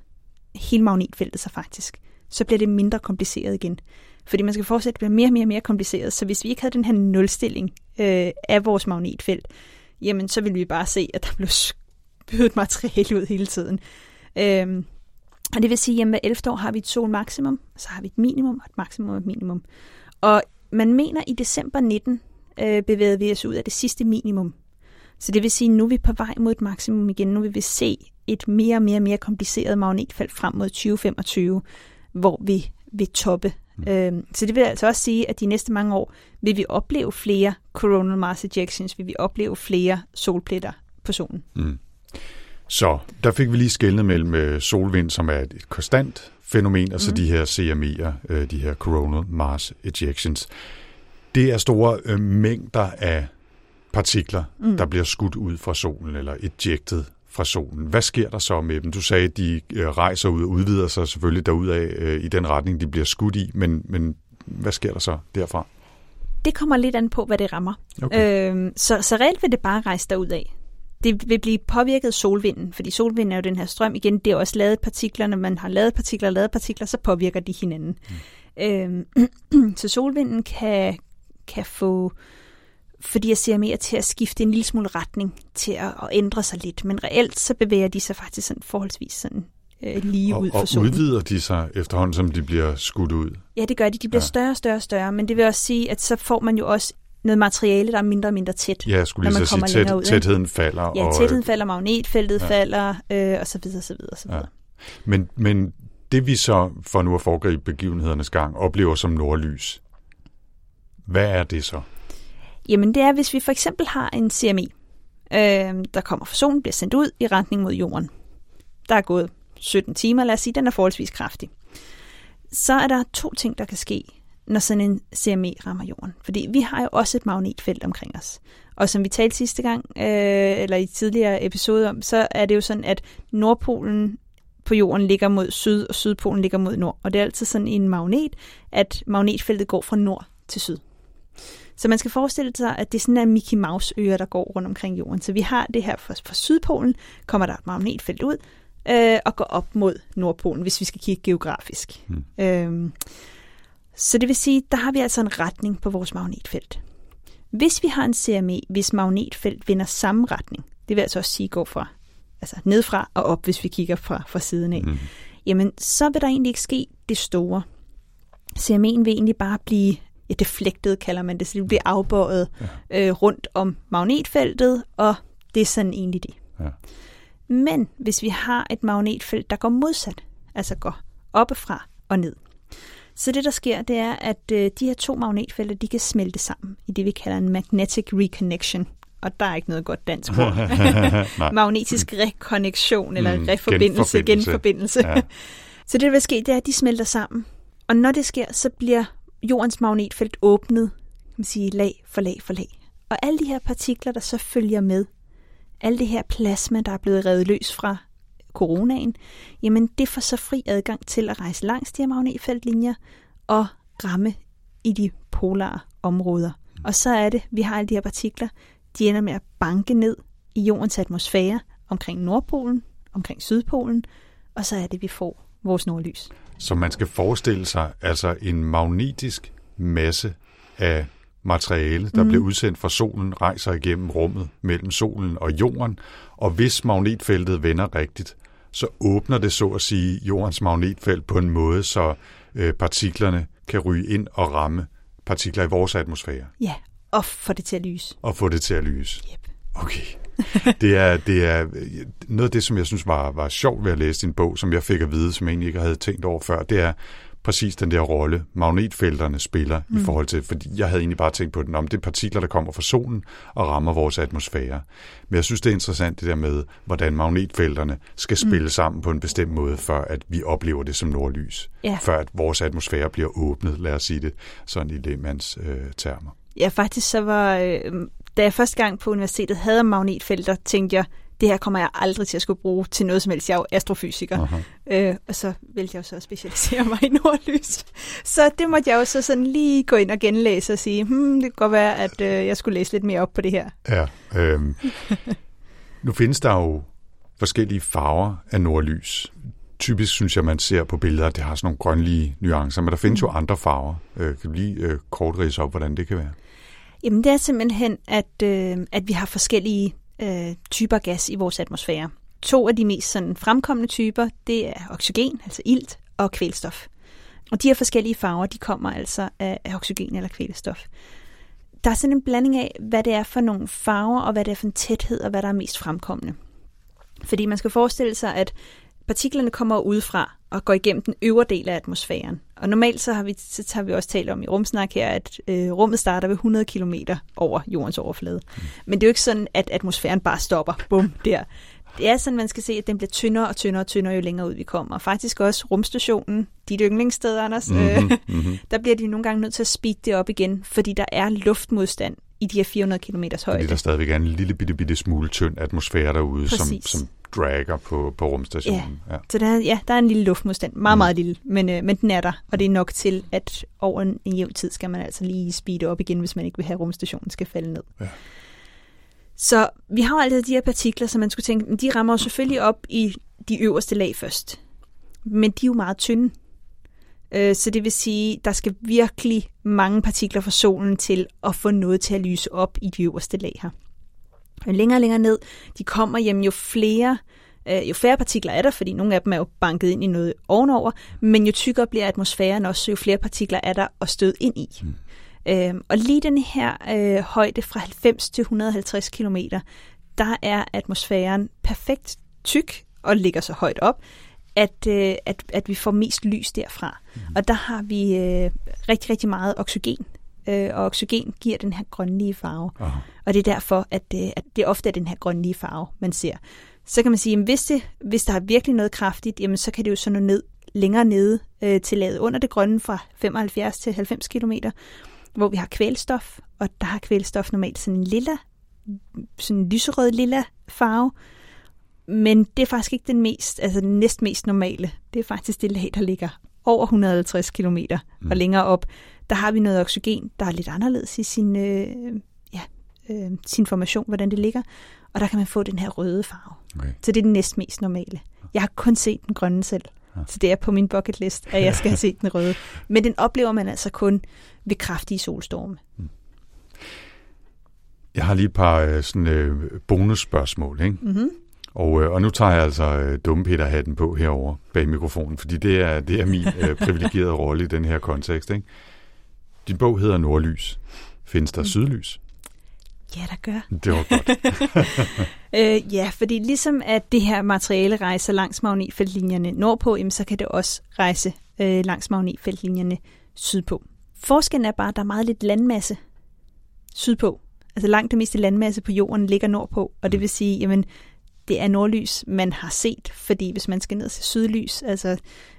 hele magnetfeltet sig faktisk. Så bliver det mindre kompliceret igen. Fordi man skal fortsætte, at blive bliver mere og mere mere kompliceret. Så hvis vi ikke havde den her nulstilling øh, af vores magnetfelt, jamen så ville vi bare se, at der blev spydet materiale ud hele tiden. Øhm, og det vil sige, at med 11 år har vi et sol maksimum, så har vi et minimum og et maksimum og et minimum. Og man mener, i december 19 øh, bevægede vi os ud af det sidste minimum. Så det vil sige, at nu er vi på vej mod et maksimum igen. Nu vil vi se et mere og mere og mere kompliceret magnetfelt frem mod 2025, hvor vi vil toppe. Mm. Øhm, så det vil altså også sige, at de næste mange år vil vi opleve flere coronal mass ejections, vil vi opleve flere solpletter på solen. Mm. Så der fik vi lige skældnet mellem øh, solvind, som er et konstant fænomen, og så mm. de her CME'er, øh, de her coronal mass ejections. Det er store øh, mængder af partikler, mm. der bliver skudt ud fra solen, eller ejected fra solen. Hvad sker der så med dem? Du sagde, at de rejser ud og udvider sig selvfølgelig derudad øh, i den retning, de bliver skudt i, men, men hvad sker der så derfra? Det kommer lidt an på, hvad det rammer. Okay. Øhm, så, så reelt vil det bare rejse derud af det vil blive påvirket af solvinden, fordi solvinden er jo den her strøm. Igen, det er også lavet partikler. Når man har lavet partikler og lavet partikler, så påvirker de hinanden. Mm. Øhm, (clears throat) så solvinden kan, kan få fordi jeg ser mere til at skifte en lille smule retning, til at, at ændre sig lidt. Men reelt så bevæger de sig faktisk sådan forholdsvis sådan øh, lige og, ud for og solen. Og udvider de sig efterhånden, som de bliver skudt ud? Ja, det gør de. De bliver ja. større og større og større. Men det vil også sige, at så får man jo også noget materiale, der er mindre og mindre tæt. Ja, jeg skulle lige så sige, tæt, ud, tætheden falder. Ja, tætheden falder, magnetfeltet ja. falder, øh, og så videre, så videre, så videre. Ja. Men, men det vi så, for nu at foregribe begivenhedernes gang, oplever som nordlys, hvad er det så? Jamen det er, hvis vi for eksempel har en CME, øh, der kommer fra solen, bliver sendt ud i retning mod jorden. Der er gået 17 timer, lad os sige, den er forholdsvis kraftig. Så er der to ting, der kan ske når sådan en CME rammer jorden. Fordi vi har jo også et magnetfelt omkring os. Og som vi talte sidste gang, øh, eller i tidligere episode om, så er det jo sådan, at Nordpolen på jorden ligger mod syd, og Sydpolen ligger mod nord. Og det er altid sådan en magnet, at magnetfeltet går fra nord til syd. Så man skal forestille sig, at det er sådan en Mickey Mouse ører, der går rundt omkring jorden. Så vi har det her fra, fra Sydpolen, kommer der et magnetfelt ud, øh, og går op mod Nordpolen, hvis vi skal kigge geografisk. Hmm. Øh, så det vil sige, der har vi altså en retning på vores magnetfelt. Hvis vi har en CME, hvis magnetfelt vender samme retning, det vil altså også sige gå fra altså nedfra og op, hvis vi kigger fra, fra siden af, mm. jamen så vil der egentlig ikke ske det store. CME'en vil egentlig bare blive ja, deflektet, kalder man det, så det bliver afbøjet ja. øh, rundt om magnetfeltet, og det er sådan egentlig det. Ja. Men hvis vi har et magnetfelt, der går modsat, altså går oppefra og ned, så det, der sker, det er, at øh, de her to magnetfelter, de kan smelte sammen i det, vi kalder en magnetic reconnection. Og der er ikke noget godt dansk ord. (laughs) Magnetisk rekonnektion, eller mm, reforbindelse, genforbindelse. genforbindelse. Ja. (laughs) så det, der vil ske, det er, at de smelter sammen. Og når det sker, så bliver jordens magnetfelt åbnet, kan man sige, lag for lag for lag. Og alle de her partikler, der så følger med, alle det her plasma, der er blevet revet løs fra coronaen, jamen det får så fri adgang til at rejse langs de her magnetfeltlinjer og ramme i de polare områder. Og så er det, vi har alle de her partikler, de ender med at banke ned i jordens atmosfære omkring Nordpolen, omkring Sydpolen, og så er det, vi får vores nordlys. Så man skal forestille sig altså en magnetisk masse af materiale, der mm. bliver udsendt fra solen, rejser igennem rummet mellem solen og jorden, og hvis magnetfeltet vender rigtigt, så åbner det så at sige jordens magnetfelt på en måde, så øh, partiklerne kan ryge ind og ramme partikler i vores atmosfære. Ja, og få det til at lyse. Og få det til at lyse. Yep. Okay. Det er, det er noget af det, som jeg synes var, var sjovt ved at læse din bog, som jeg fik at vide, som jeg egentlig ikke havde tænkt over før, det er, præcis den der rolle, magnetfelterne spiller mm. i forhold til, fordi jeg havde egentlig bare tænkt på den, om det er partikler, der kommer fra solen og rammer vores atmosfære. Men jeg synes, det er interessant det der med, hvordan magnetfelterne skal mm. spille mm. sammen på en bestemt måde, før at vi oplever det som nordlys. Ja. Før at vores atmosfære bliver åbnet, lad os sige det, sådan i lægmands øh, termer. Ja, faktisk så var, øh, da jeg første gang på universitetet havde magnetfelter, tænkte jeg, det her kommer jeg aldrig til at skulle bruge til noget som helst. Jeg er jo astrofysiker. Øh, og så vil jeg jo så specialisere mig i nordlys. Så det måtte jeg jo så sådan lige gå ind og genlæse og sige, hmm, det kan godt være, at øh, jeg skulle læse lidt mere op på det her. Ja, øh, (laughs) nu findes der jo forskellige farver af nordlys. Typisk synes jeg, man ser på billeder, at det har sådan nogle grønlige nuancer, men der findes jo andre farver. Øh, kan du lige øh, kort rise op, hvordan det kan være? Jamen det er simpelthen, at, øh, at vi har forskellige øh, typer gas i vores atmosfære. To af de mest sådan, fremkommende typer, det er oxygen, altså ilt, og kvælstof. Og de her forskellige farver, de kommer altså af, af oxygen eller kvælstof. Der er sådan en blanding af, hvad det er for nogle farver, og hvad det er for en tæthed, og hvad der er mest fremkommende. Fordi man skal forestille sig, at partiklerne kommer udefra og går igennem den øvre del af atmosfæren. Og normalt så har vi, så har vi også talt om i rumsnak her, at øh, rummet starter ved 100 km over jordens overflade. Mm. Men det er jo ikke sådan, at atmosfæren bare stopper, bum, der. Det er sådan, man skal se, at den bliver tyndere og tyndere og tyndere, jo længere ud vi kommer. Og faktisk også rumstationen, dit yndlingssted, Anders, mm-hmm, mm-hmm. (laughs) der bliver de nogle gange nødt til at speede det op igen, fordi der er luftmodstand i de her 400 km højde. Fordi der stadigvæk er en lille bitte, bitte smule tynd atmosfære derude, som, som dragger på, på rumstationen. Ja. ja. Så der, ja, der er en lille luftmodstand. Meget, mm. meget lille, men, øh, men den er der. Og det er nok til, at over en, en jævn tid skal man altså lige speede op igen, hvis man ikke vil have, at rumstationen skal falde ned. Ja. Så vi har jo altid de her partikler, som man skulle tænke, de rammer jo selvfølgelig op i de øverste lag først. Men de er jo meget tynde. Øh, så det vil sige, der skal virkelig mange partikler fra solen til at få noget til at lyse op i de øverste lag her. Jo længere og længere ned de kommer hjem, jo flere øh, jo færre partikler er der, fordi nogle af dem er jo banket ind i noget ovenover, men jo tykkere bliver atmosfæren også, jo flere partikler er der at støde ind i. Mm. Øhm, og lige den her øh, højde fra 90 til 150 km, der er atmosfæren perfekt tyk og ligger så højt op, at, øh, at, at vi får mest lys derfra. Mm. Og der har vi øh, rigtig, rigtig meget oxygen, øh, og oxygen giver den her grønlige farve. Aha. Og det er derfor, at, øh, at det ofte er den her grønlige farve, man ser. Så kan man sige, at hvis, det, hvis der er virkelig noget kraftigt, jamen, så kan det jo så nå ned længere nede øh, til laget under det grønne fra 75 til 90 km, hvor vi har kvælstof, og der har kvælstof normalt sådan en lilla, sådan en lyserød lilla farve, men det er faktisk ikke den mest, altså den næstmest normale. Det er faktisk det lag, der ligger over 150 km mm. og længere op. Der har vi noget oxygen, der er lidt anderledes i sin, øh, ja, øh, sin formation, hvordan det ligger. Og der kan man få den her røde farve. Okay. Så det er den næstmest normale. Jeg har kun set den grønne selv. Så det er på min bucket list, at jeg skal have (laughs) set den røde. Men den oplever man altså kun ved kraftige solstorme. Mm. Jeg har lige et par øh, sådan, øh, bonusspørgsmål. Ikke? Mm-hmm. Og, øh, og nu tager jeg altså øh, dumme Peter-hatten på herover bag mikrofonen, fordi det er, det er min øh, privilegerede (laughs) rolle i den her kontekst. Ikke? Din bog hedder Nordlys. Findes der mm. sydlys? Ja, der gør. Det var godt. (laughs) øh, ja, fordi ligesom at det her materiale rejser langs magnetfeltlinjerne nordpå, jamen, så kan det også rejse øh, langs magnetfeltlinjerne sydpå. Forskellen er bare, at der er meget lidt landmasse sydpå. Altså langt det meste landmasse på jorden ligger nordpå, og det vil sige, jamen, det er nordlys, man har set, fordi hvis man skal ned til sydlys, altså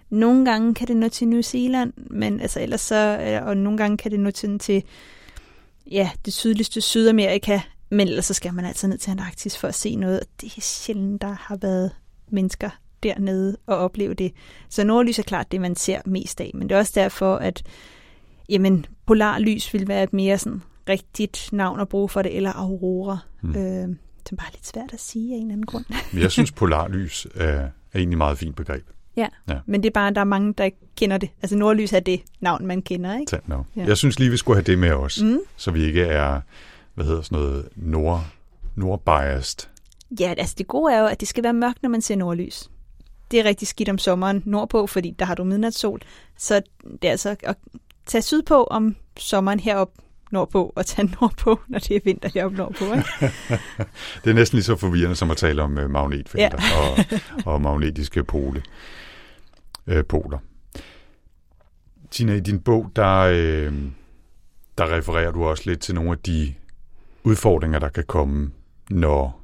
nogle gange kan det nå til New Zealand, men altså ellers så, øh, og nogle gange kan det nå til, til ja, det sydligste Sydamerika, men ellers så skal man altså ned til Antarktis for at se noget, og det er sjældent, der har været mennesker dernede og opleve det. Så nordlys er klart det, man ser mest af, men det er også derfor, at jamen, polarlys vil være et mere sådan rigtigt navn at bruge for det, eller aurora. Hmm. Øh, det er bare lidt svært at sige af en eller anden grund. (laughs) Men jeg synes, polarlys er, er egentlig meget fint begreb. Ja, ja, men det er bare, der er mange, der ikke kender det. Altså nordlys er det navn, man kender, ikke? No. Ja. Jeg synes lige, vi skulle have det med os, mm. så vi ikke er, hvad hedder sådan noget, nord, nordbiased. Ja, altså det gode er jo, at det skal være mørkt, når man ser nordlys. Det er rigtig skidt om sommeren nordpå, fordi der har du midnatssol. Så det er altså at tage sydpå om sommeren herop nordpå og tage (laughs) nordpå, når det er vinter heroppe nordpå. Ikke? (laughs) det er næsten lige så forvirrende som at tale om uh, magnetfelter ja. og, og magnetiske pole, uh, poler. Tina, i din bog, der, uh, der refererer du også lidt til nogle af de udfordringer, der kan komme, når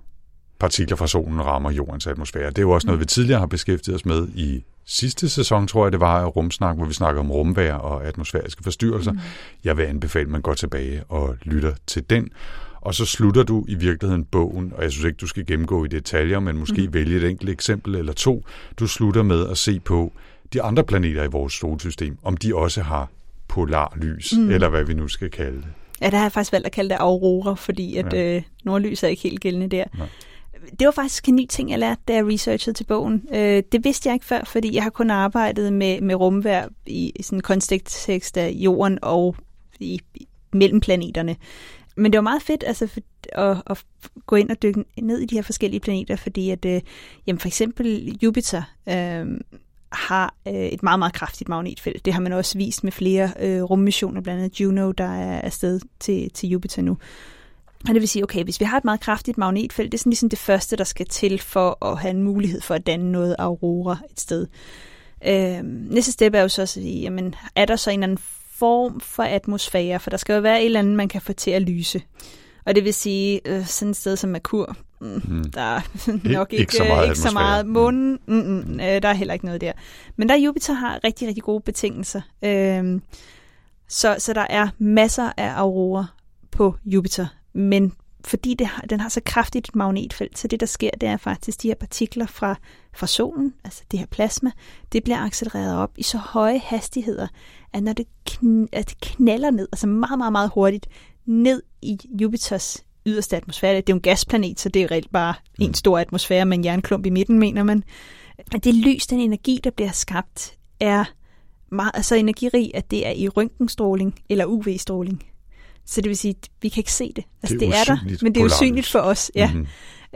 partikler fra solen rammer jordens atmosfære. Det er jo også noget, vi tidligere har beskæftiget os med i sidste sæson, tror jeg det var, Rumsnak, hvor vi snakker om rumvær og atmosfæriske forstyrrelser. Mm. Jeg vil anbefale, at man går tilbage og lytter til den. Og så slutter du i virkeligheden bogen, og jeg synes ikke, du skal gennemgå i detaljer, men måske mm. vælge et enkelt eksempel eller to. Du slutter med at se på de andre planeter i vores solsystem, om de også har polarlys, mm. eller hvad vi nu skal kalde det. Ja, der har jeg faktisk valgt at kalde det aurora, fordi at ja. øh, nordlys er ikke helt gældende der. Nej det var faktisk en ny ting, jeg lærte, da jeg researchede til bogen. Øh, det vidste jeg ikke før, fordi jeg har kun arbejdet med, med rumvær i, i sådan en kontekst af jorden og i, i, mellem planeterne. Men det var meget fedt altså, for, at, at gå ind og dykke ned i de her forskellige planeter, fordi at, øh, jamen for eksempel Jupiter øh, har øh, et meget, meget kraftigt magnetfelt. Det har man også vist med flere øh, rummissioner, blandt andet Juno, der er afsted til, til Jupiter nu. Og det vil sige, okay, hvis vi har et meget kraftigt magnetfelt, det er sådan ligesom det første, der skal til for at have en mulighed for at danne noget aurora et sted. Øh, næste step er jo så at sige, jamen, er der så en eller anden form for atmosfære? For der skal jo være et eller andet, man kan få til at lyse. Og det vil sige, øh, sådan et sted som Merkur, mm, mm. der er (laughs) nok ikke, ikke så meget. Ikke så meget. Månen, mm, mm, øh, der er heller ikke noget der. Men der Jupiter har rigtig, rigtig gode betingelser. Øh, så, så der er masser af aurora på Jupiter. Men fordi det har, den har så kraftigt et magnetfelt, så det der sker, det er faktisk de her partikler fra, fra solen, altså det her plasma, det bliver accelereret op i så høje hastigheder, at når det, kn, at det knalder ned, altså meget, meget, meget hurtigt, ned i Jupiters yderste atmosfære. Det er jo en gasplanet, så det er reelt bare en stor atmosfære med en jernklump i midten, mener man. Det lys, den energi, der bliver skabt, er meget, altså energirig, at det er i røntgenstråling eller UV-stråling. Så det vil sige, at vi kan ikke se det. Altså, Det er det, er der, men det er usynligt for os. Ja. Mhm.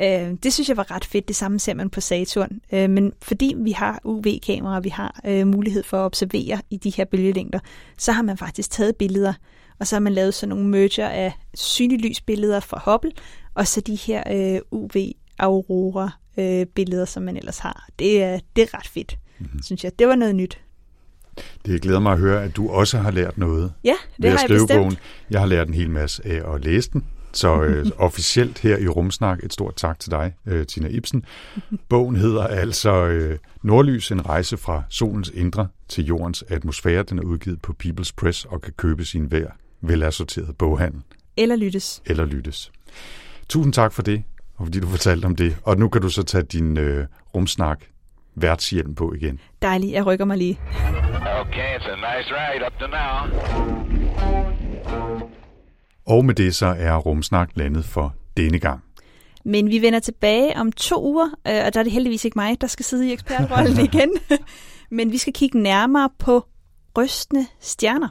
Øh, det synes jeg var ret fedt. Det samme ser man på Saturn. Øh, men fordi vi har UV-kameraer, vi har øh, mulighed for at observere i de her bølgelængder, så har man faktisk taget billeder, og så har man lavet sådan nogle merger af synlysbilleder fra Hubble, og så de her øh, UV-aurora-billeder, som man ellers har. Det er, det er ret fedt, Mhm. mm-hmm. synes jeg. Det var noget nyt. Det glæder mig at høre, at du også har lært noget Ja, ved det at har jeg bestemt. bogen. Jeg har lært en hel masse af at læse den. Så øh, (laughs) officielt her i Rumsnak, et stort tak til dig, øh, Tina Ibsen. Bogen hedder altså øh, Nordlys, en rejse fra solens indre til jordens atmosfære. Den er udgivet på People's Press og kan købes i en hver velassorteret boghandel Eller lyttes. eller lyttes. Tusind tak for det, og fordi du fortalte om det. Og nu kan du så tage din øh, Rumsnak værtshjelm på igen. Dejligt, jeg rykker mig lige. Okay, it's a nice ride up to now. Og med det så er Rumsnak landet for denne gang. Men vi vender tilbage om to uger, øh, og der er det heldigvis ikke mig, der skal sidde i ekspertrollen (laughs) igen. Men vi skal kigge nærmere på rystende stjerner.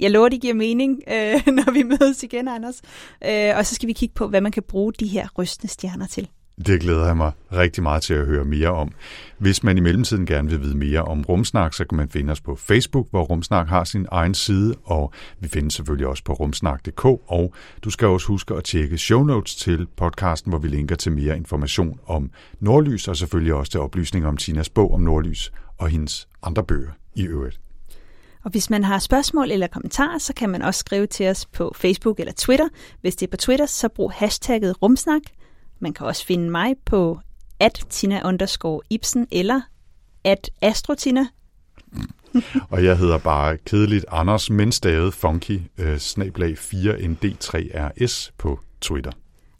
Jeg lover, det giver mening, øh, (laughs) når vi mødes igen, Anders. Øh, og så skal vi kigge på, hvad man kan bruge de her rystende stjerner til. Det glæder jeg mig rigtig meget til at høre mere om. Hvis man i mellemtiden gerne vil vide mere om Rumsnak, så kan man finde os på Facebook, hvor Rumsnak har sin egen side, og vi findes selvfølgelig også på rumsnak.dk, og du skal også huske at tjekke show notes til podcasten, hvor vi linker til mere information om Nordlys, og selvfølgelig også til oplysninger om Tinas bog om Nordlys og hendes andre bøger i øvrigt. Og hvis man har spørgsmål eller kommentarer, så kan man også skrive til os på Facebook eller Twitter. Hvis det er på Twitter, så brug hashtagget rumsnak. Man kan også finde mig på at Tina underscore Ibsen eller at Astrotina. (laughs) Og jeg hedder bare kedeligt Anders, men stadig funky, øh, snablag 4ND3RS på Twitter.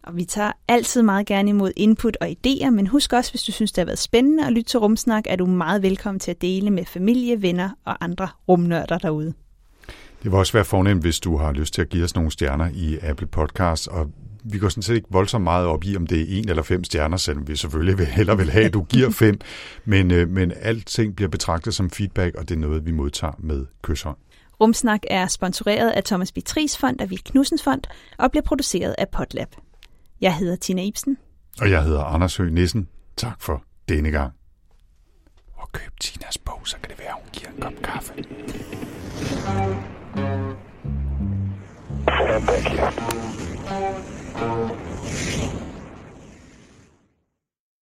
Og vi tager altid meget gerne imod input og idéer, men husk også, hvis du synes, det har været spændende at lytte til Rumsnak, er du meget velkommen til at dele med familie, venner og andre rumnørder derude. Det vil også være fornemt, hvis du har lyst til at give os nogle stjerner i Apple Podcasts, og vi går sådan set ikke voldsomt meget op i, om det er en eller fem stjerner, selvom vi selvfølgelig vil hellere vil have, at du giver (laughs) fem, men, øh, men alting bliver betragtet som feedback, og det er noget, vi modtager med kysshånd. Rumsnak er sponsoreret af Thomas B. Tries Fond og Vildt Knudsens Fond og bliver produceret af Potlab. Jeg hedder Tina Ibsen. Og jeg hedder Anders Høgh Nissen. Tak for denne gang. Og køb Tinas bog, så kan det være, hun giver en kop kaffe. Stand back here. よいしょ。